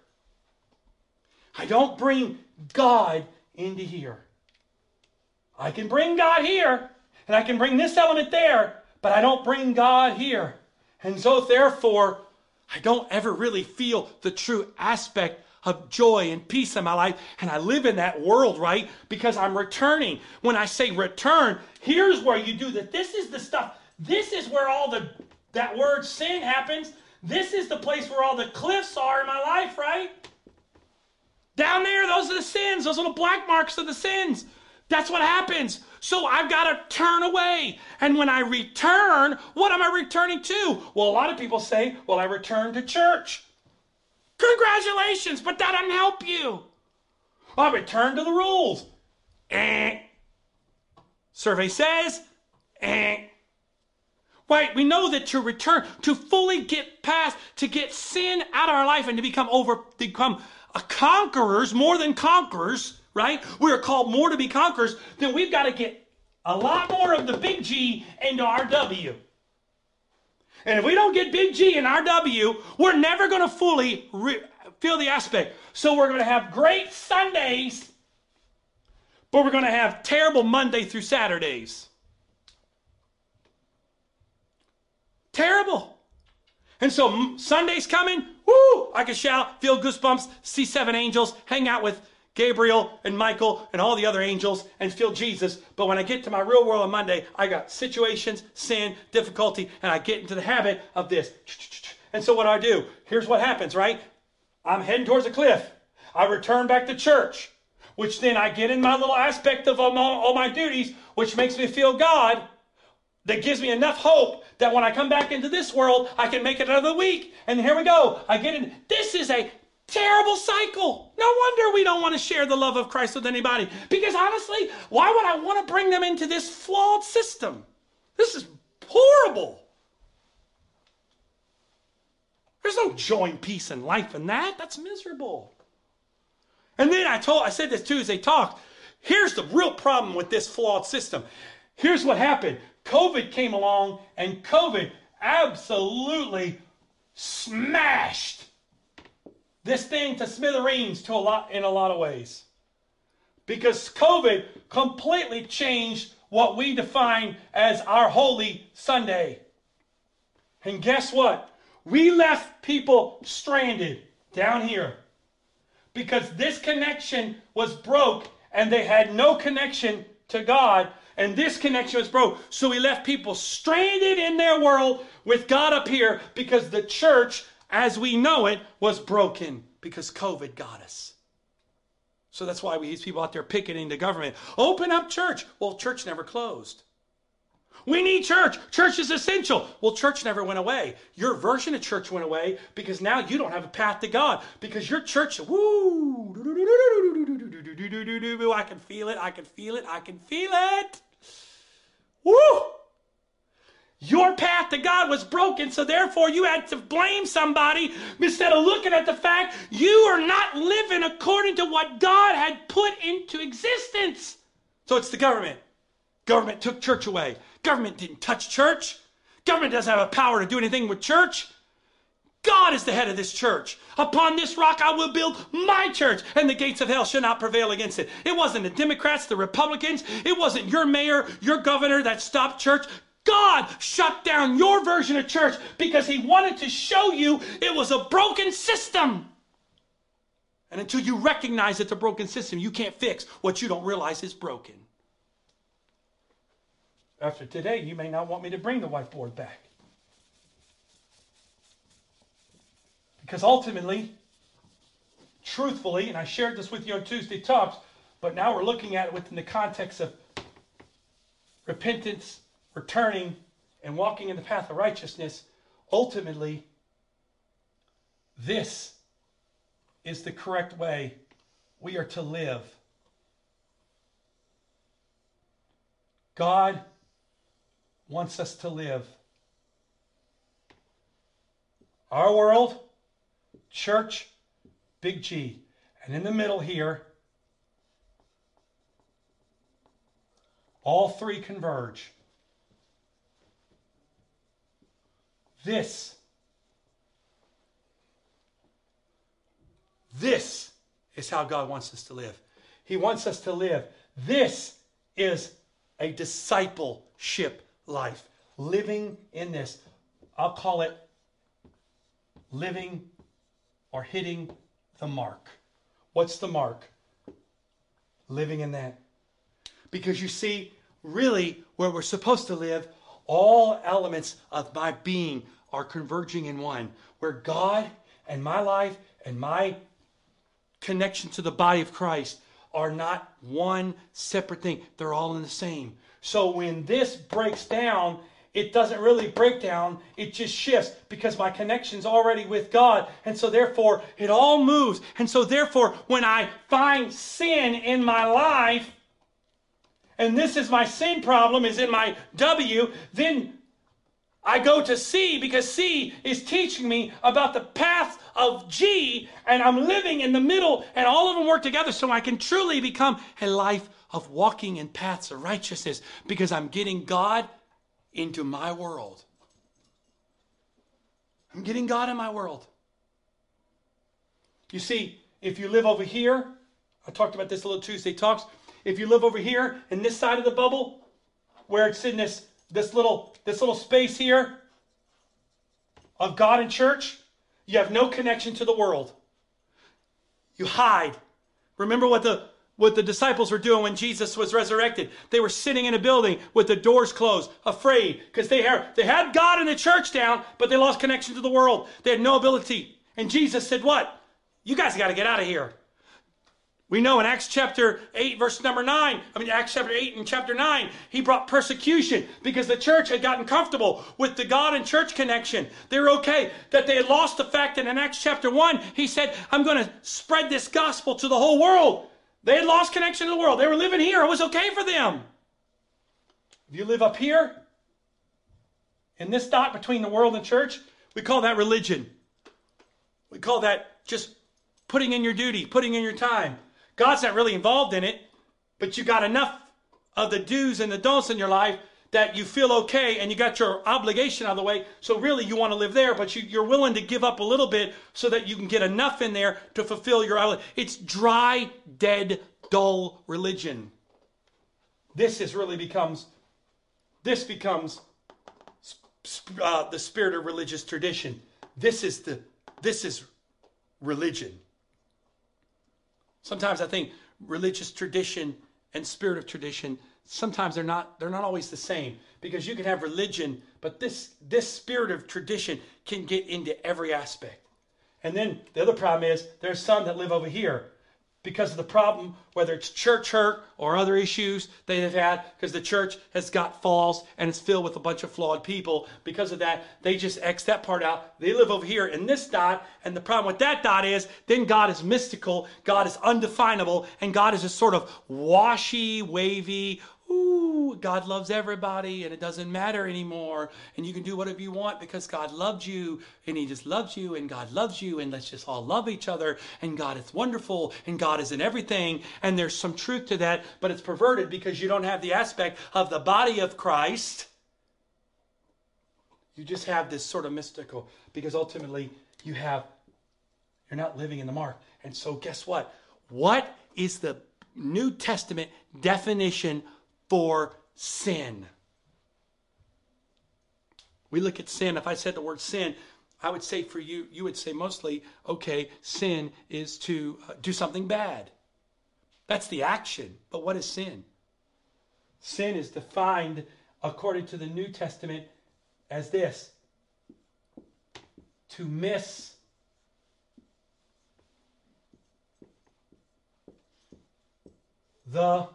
I don't bring God into here. I can bring God here, and I can bring this element there, but I don't bring God here. And so, therefore, I don't ever really feel the true aspect of joy and peace in my life. And I live in that world, right? Because I'm returning. When I say return, here's where you do that. This is the stuff. This is where all the that word sin happens. This is the place where all the cliffs are in my life, right? Down there, those are the sins. Those the black marks of the sins. That's what happens. So I've got to turn away. And when I return, what am I returning to? Well, a lot of people say, well, I return to church. Congratulations, but that doesn't help you. I return to the rules. Eh. Survey says, eh. Right? We know that to return, to fully get past, to get sin out of our life and to become over, become conquerors, more than conquerors, right? We are called more to be conquerors, then we've got to get a lot more of the big G into our W. And if we don't get big G in our W, we're never going to fully re- feel the aspect. So we're going to have great Sundays, but we're going to have terrible Monday through Saturdays. Terrible. And so Sunday's coming, woo, I can shout, feel goosebumps, see seven angels, hang out with Gabriel and Michael and all the other angels and feel Jesus. But when I get to my real world on Monday, I got situations, sin, difficulty, and I get into the habit of this. And so what do I do? Here's what happens, right? I'm heading towards a cliff. I return back to church, which then I get in my little aspect of all my, all my duties, which makes me feel God that gives me enough hope that when I come back into this world, I can make it another week. And here we go. I get in. This is a terrible cycle. No wonder we don't want to share the love of Christ with anybody. Because honestly, why would I want to bring them into this flawed system? This is horrible. There's no joy and peace and life in that. That's miserable. And then I told, I said this too as they talked. Here's the real problem with this flawed system. Here's what happened. COVID came along and COVID absolutely smashed this thing to smithereens to a lot in a lot of ways. Because COVID completely changed what we define as our holy Sunday. And guess what? We left people stranded down here because this connection was broke and they had no connection to God and this connection was broke. So we left people stranded in their world with God up here because the church, as we know it, was broken because COVID got us. So that's why we these people out there picketing the government. Open up church. Well, church never closed. We need church. Church is essential. Well, church never went away. Your version of church went away because now you don't have a path to God because your church, woo, I can feel it. I can feel it. I can feel it. Woo! Your path to God was broken, so therefore you had to blame somebody instead of looking at the fact you are not living according to what God had put into existence. So it's the government. Government took church away. Government didn't touch church. Government doesn't have a power to do anything with church. God is the head of this church. Upon this rock I will build my church, and the gates of hell shall not prevail against it. It wasn't the Democrats, the Republicans, it wasn't your mayor, your governor that stopped church. God shut down your version of church because he wanted to show you it was a broken system. And until you recognize it's a broken system, you can't fix what you don't realize is broken. After today, you may not want me to bring the whiteboard back. Because ultimately, truthfully, and I shared this with you on Tuesday Talks, but now we're looking at it within the context of repentance returning and walking in the path of righteousness, ultimately, this is the correct way we are to live. God wants us to live. Our world, church, big G. And in the middle here, all three converge. This, this is how God wants us to live. He wants us to live. This is a discipleship life. Living in this. I'll call it living or hitting the mark. What's the mark? Living in that. Because you see, really, where we're supposed to live all elements of my being are converging in one, where God and my life and my connection to the body of Christ are not one separate thing. They're all in the same. So when this breaks down, it doesn't really break down, it just shifts because my connection's already with God. And so therefore, it all moves. And so therefore, when I find sin in my life, and this is my sin problem, is in my W, then I go to C because C is teaching me about the path of G, and I'm living in the middle, and all of them work together so I can truly become a life of walking in paths of righteousness because I'm getting God into my world. I'm getting God in my world. You see, if you live over here, I talked about this a little Tuesday talks. If you live over here in this side of the bubble, where it's in this, this little this little space here of God and church, you have no connection to the world. You hide. Remember what the what the disciples were doing when Jesus was resurrected. They were sitting in a building with the doors closed, afraid, because they had, they had God and the church down, but they lost connection to the world. They had no ability. And Jesus said, What? You guys got to get out of here. We know in Acts chapter 8, verse number 9, I mean, Acts chapter 8 and chapter 9, he brought persecution because the church had gotten comfortable with the God and church connection. They were okay. That they had lost the fact that in Acts chapter 1, he said, I'm going to spread this gospel to the whole world. They had lost connection to the world. They were living here. It was okay for them. If you live up here, in this dot between the world and church, we call that religion. We call that just putting in your duty, putting in your time. God's not really involved in it, but you got enough of the do's and the don'ts in your life that you feel okay and you got your obligation out of the way. So really you want to live there, but you, are willing to give up a little bit so that you can get enough in there to fulfill your obligation. It's dry, dead, dull religion. This is really becomes, this becomes uh, the spirit of religious tradition. This is the, this is religion. Sometimes I think religious tradition and spirit of tradition sometimes they're not they're not always the same because you can have religion but this this spirit of tradition can get into every aspect. And then the other problem is there's some that live over here because of the problem, whether it's church hurt or other issues they have had, because the church has got falls and it's filled with a bunch of flawed people. Because of that, they just X that part out. They live over here in this dot, and the problem with that dot is then God is mystical, God is undefinable, and God is a sort of washy, wavy, ooh, God loves everybody and it doesn't matter anymore. And you can do whatever you want because God loved you and He just loves you and God loves you and let's just all love each other and God is wonderful and God is in everything. And there's some truth to that, but it's perverted because you don't have the aspect of the body of Christ. You just have this sort of mystical because ultimately you have, you're not living in the mark. And so guess what? What is the New Testament definition for sin. We look at sin. If I said the word sin, I would say for you, you would say mostly, okay, sin is to uh, do something bad. That's the action. But what is sin? Sin is defined according to the New Testament as this to miss the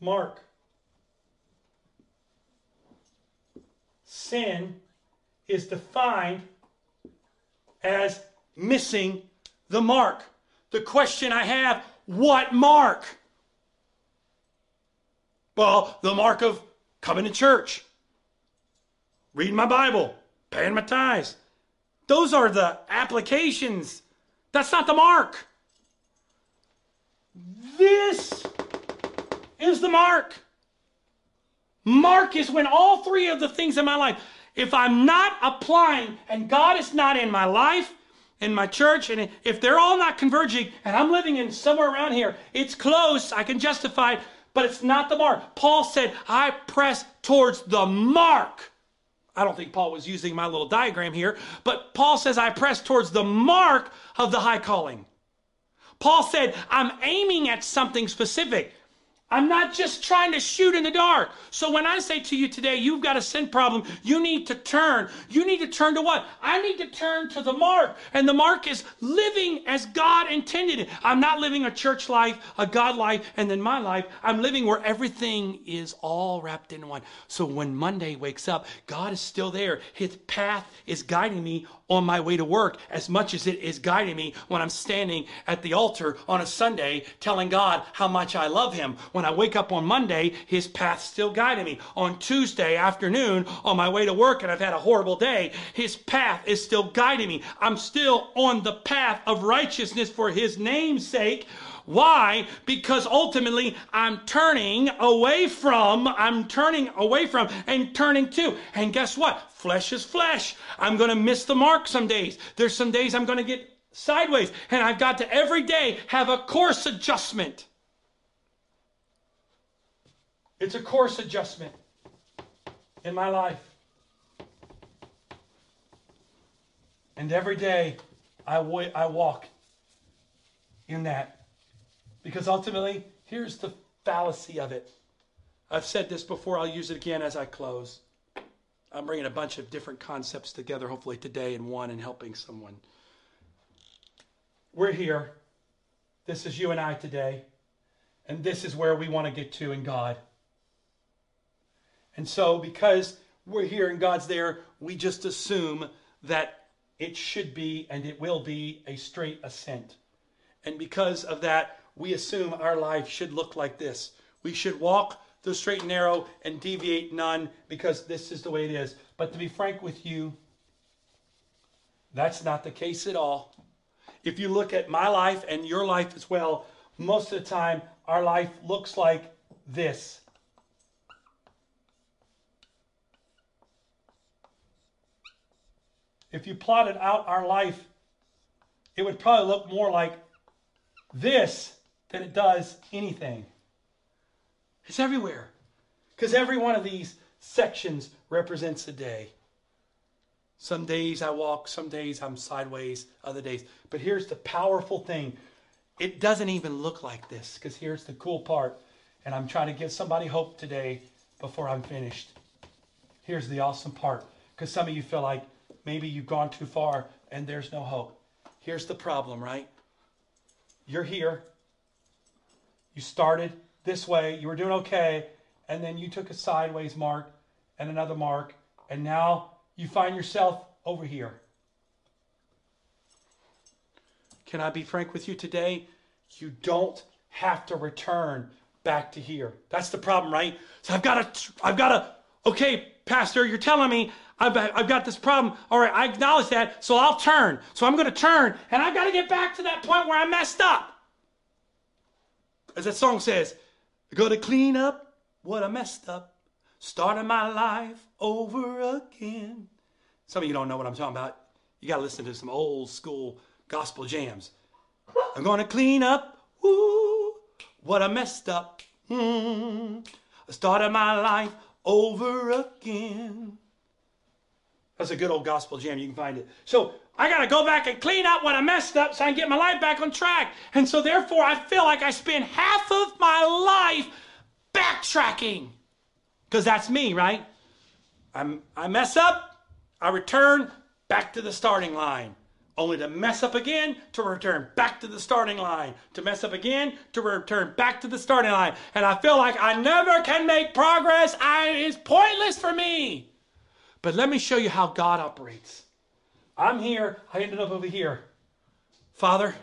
mark. Sin is defined as missing the mark. The question I have what mark? Well, the mark of coming to church, reading my Bible, paying my tithes. Those are the applications. That's not the mark. This is the mark. Mark is when all three of the things in my life, if I'm not applying and God is not in my life, in my church, and if they're all not converging and I'm living in somewhere around here, it's close, I can justify it, but it's not the mark. Paul said, I press towards the mark. I don't think Paul was using my little diagram here, but Paul says, I press towards the mark of the high calling. Paul said, I'm aiming at something specific. I'm not just trying to shoot in the dark. So when I say to you today, you've got a sin problem, you need to turn. You need to turn to what? I need to turn to the mark. And the mark is living as God intended it. I'm not living a church life, a God life, and then my life. I'm living where everything is all wrapped in one. So when Monday wakes up, God is still there. His path is guiding me on my way to work as much as it is guiding me when I'm standing at the altar on a Sunday telling God how much I love Him. When I wake up on Monday, His path still guiding me. On Tuesday afternoon, on my way to work and I've had a horrible day, His path is still guiding me. I'm still on the path of righteousness for His name's sake. Why? Because ultimately I'm turning away from, I'm turning away from and turning to. And guess what? Flesh is flesh. I'm going to miss the mark some days. There's some days I'm going to get sideways. And I've got to every day have a course adjustment. It's a course adjustment in my life. And every day I, w- I walk in that. Because ultimately, here's the fallacy of it. I've said this before, I'll use it again as I close. I'm bringing a bunch of different concepts together, hopefully today in one and helping someone. We're here. This is you and I today. And this is where we want to get to in God. And so, because we're here and God's there, we just assume that it should be and it will be a straight ascent. And because of that, we assume our life should look like this. We should walk the straight and narrow and deviate none because this is the way it is. But to be frank with you, that's not the case at all. If you look at my life and your life as well, most of the time our life looks like this. If you plotted out our life, it would probably look more like this than it does anything. It's everywhere. Because every one of these sections represents a day. Some days I walk, some days I'm sideways, other days. But here's the powerful thing it doesn't even look like this, because here's the cool part. And I'm trying to give somebody hope today before I'm finished. Here's the awesome part, because some of you feel like maybe you've gone too far and there's no hope. Here's the problem, right? You're here. You started this way, you were doing okay, and then you took a sideways mark and another mark, and now you find yourself over here. Can I be frank with you today? You don't have to return back to here. That's the problem, right? So I've got to, I've got to, okay, Pastor, you're telling me I've, I've got this problem. All right, I acknowledge that, so I'll turn. So I'm going to turn, and I've got to get back to that point where I messed up. As that song says, I got to clean up what I messed up, starting my life over again. Some of you don't know what I'm talking about. You got to listen to some old school gospel jams. I'm going to clean up what I messed up. Mm, I started my life over again. That's a good old gospel jam. You can find it. So I got to go back and clean up what I messed up so I can get my life back on track. And so therefore, I feel like I spend half of my life backtracking. Because that's me, right? I'm, I mess up, I return back to the starting line. Only to mess up again, to return back to the starting line. To mess up again, to return back to the starting line. And I feel like I never can make progress. I, it's pointless for me. But let me show you how God operates. I'm here, I ended up over here. Father,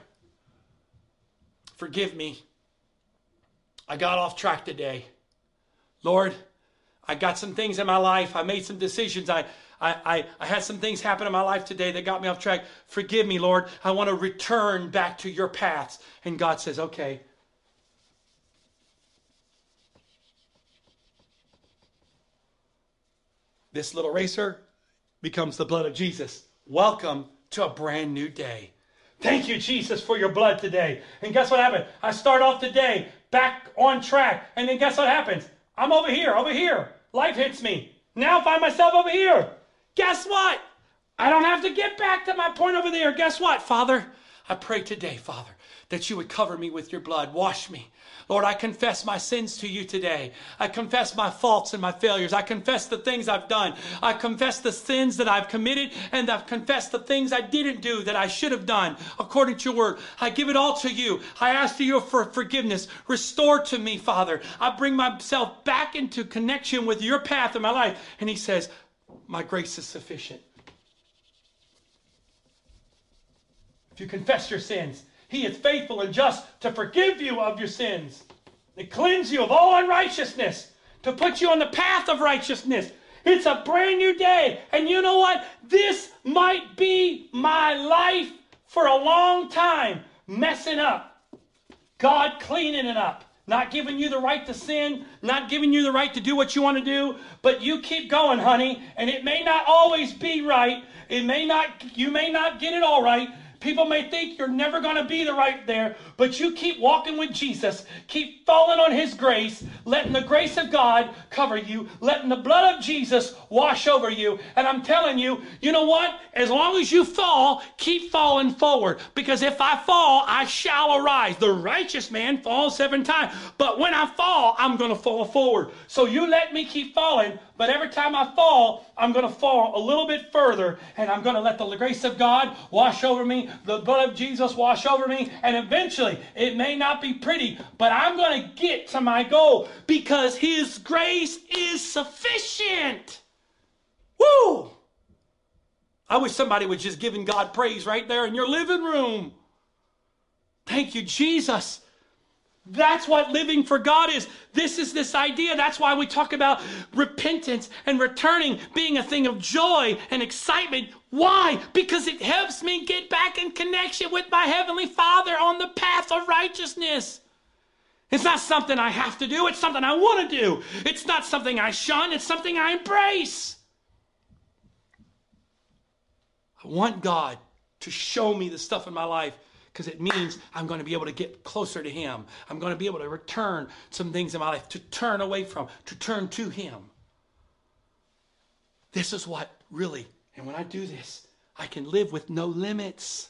forgive me. I got off track today. Lord, I got some things in my life. I made some decisions. I, I, I, I, had some things happen in my life today that got me off track. Forgive me, Lord. I want to return back to your paths. And God says, okay, This little racer becomes the blood of Jesus. Welcome to a brand new day. Thank you, Jesus, for your blood today. And guess what happened? I start off today back on track. And then guess what happens? I'm over here, over here. Life hits me. Now I find myself over here. Guess what? I don't have to get back to my point over there. Guess what, Father? I pray today, Father, that you would cover me with your blood, wash me, Lord, I confess my sins to you today. I confess my faults and my failures. I confess the things I've done. I confess the sins that I've committed and I've confessed the things I didn't do that I should have done according to your word. I give it all to you. I ask you for forgiveness. Restore to me, Father. I bring myself back into connection with your path in my life. And he says, My grace is sufficient. If you confess your sins, he is faithful and just to forgive you of your sins, to cleanse you of all unrighteousness, to put you on the path of righteousness. It's a brand new day. And you know what? This might be my life for a long time, messing up. God cleaning it up. Not giving you the right to sin, not giving you the right to do what you want to do, but you keep going, honey, and it may not always be right. It may not you may not get it all right, People may think you're never going to be the right there, but you keep walking with Jesus. Keep falling on His grace, letting the grace of God cover you, letting the blood of Jesus wash over you. And I'm telling you, you know what? As long as you fall, keep falling forward. Because if I fall, I shall arise. The righteous man falls seven times. But when I fall, I'm going to fall forward. So you let me keep falling, But every time I fall, I'm going to fall a little bit further, and I'm going to let the grace of God wash over me, the blood of Jesus wash over me, and eventually, it may not be pretty, but I'm going to get to my goal because His grace is sufficient. Woo! I wish somebody was just giving God praise right there in your living room. Thank you, Jesus. That's what living for God is. This is this idea. That's why we talk about repentance and returning being a thing of joy and excitement. Why? Because it helps me get back in connection with my Heavenly Father on the path of righteousness. It's not something I have to do, it's something I want to do. It's not something I shun, it's something I embrace. I want God to show me the stuff in my life because it means I'm going to be able to get closer to Him. I'm going to be able to return some things in my life, to turn away from, to turn to Him. This is what really, and when I do this, I can live with no limits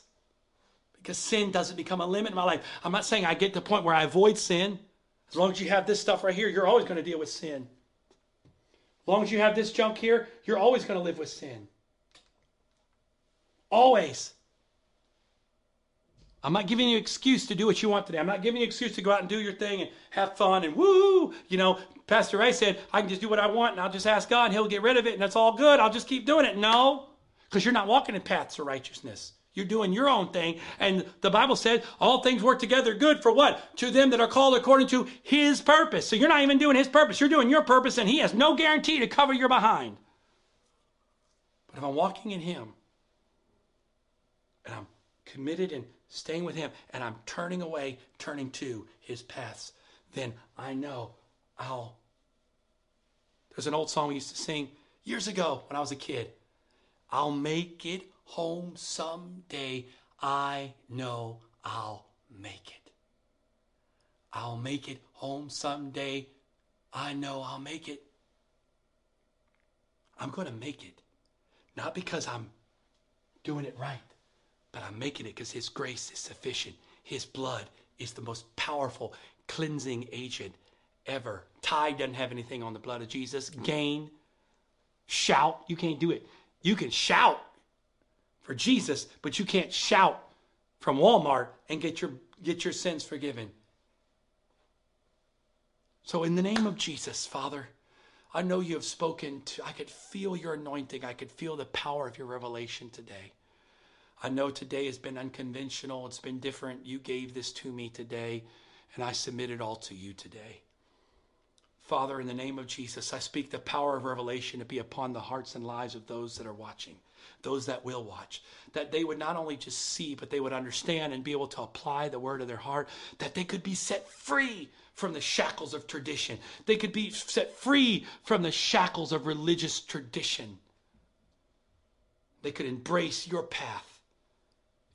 because sin doesn't become a limit in my life. I'm not saying I get to the point where I avoid sin. As long as you have this stuff right here, you're always going to deal with sin. As long as you have this junk here, you're always going to live with sin. Always. I'm not giving you an excuse to do what you want today. I'm not giving you an excuse to go out and do your thing and have fun and woo. You know, Pastor Ray said, I can just do what I want and I'll just ask God and He'll get rid of it and that's all good. I'll just keep doing it. No, because you're not walking in paths of righteousness. You're doing your own thing. And the Bible said all things work together good for what? To them that are called according to His purpose. So you're not even doing His purpose. You're doing your purpose and He has no guarantee to cover your behind. But if I'm walking in Him and I'm committed and staying with Him, and I'm turning away, turning to His paths, then I know I'll. There's an old song we used to sing years ago when I was a kid. I'll make it home someday. I know I'll make it. I'll make it home someday. I know I'll make it. I'm going to make it. Not because I'm doing it right, but I'm making it because His grace is sufficient. His blood is the most powerful cleansing agent ever. Tide doesn't have anything on the blood of Jesus. Gain, shout, you can't do it. You can shout for Jesus, but you can't shout from Walmart and get your get your sins forgiven. So in the name of Jesus, Father, I know you have spoken to I could feel your anointing. I could feel the power of your revelation today. I know today has been unconventional, it's been different. You gave this to me today, and I submit it all to you today. Father, in the name of Jesus, I speak the power of revelation to be upon the hearts and lives of those that are watching, those that will watch, that they would not only just see, but they would understand and be able to apply the word of their heart, that they could be set free from the shackles of tradition. They could be set free from the shackles of religious tradition. They could embrace your path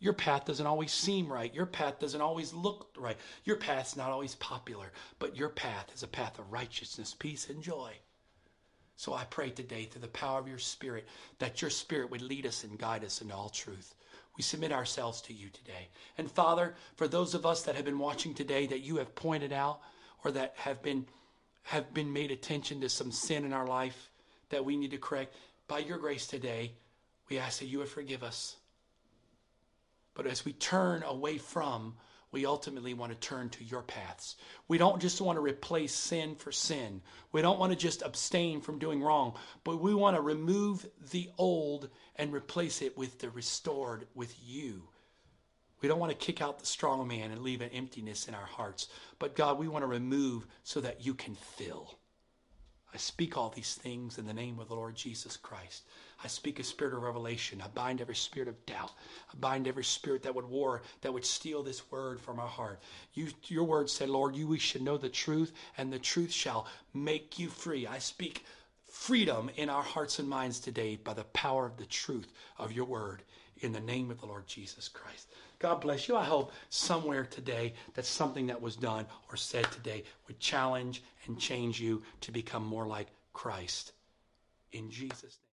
your path doesn't always seem right. Your path doesn't always look right. Your path's not always popular, but your path is a path of righteousness, peace, and joy. So I pray today through the power of your Spirit that your Spirit would lead us and guide us into all truth. We submit ourselves to you today. And Father, for those of us that have been watching today that you have pointed out or that have been have been made attention to some sin in our life that we need to correct, by your grace today, we ask that you would forgive us. But as we turn away from, we ultimately want to turn to your paths. We don't just want to replace sin for sin. We don't want to just abstain from doing wrong, but we want to remove the old and replace it with the restored with you. We don't want to kick out the strong man and leave an emptiness in our hearts. But God, we want to remove so that you can fill. I speak all these things in the name of the Lord Jesus Christ. I speak a spirit of revelation. I bind every spirit of doubt. I bind every spirit that would war, that would steal this word from our heart. You, your word said, Lord, you we should know the truth, and the truth shall make you free. I speak freedom in our hearts and minds today by the power of the truth of your word in the name of the Lord Jesus Christ. God bless you. I hope somewhere today that something that was done or said today would challenge and change you to become more like Christ. In Jesus' name.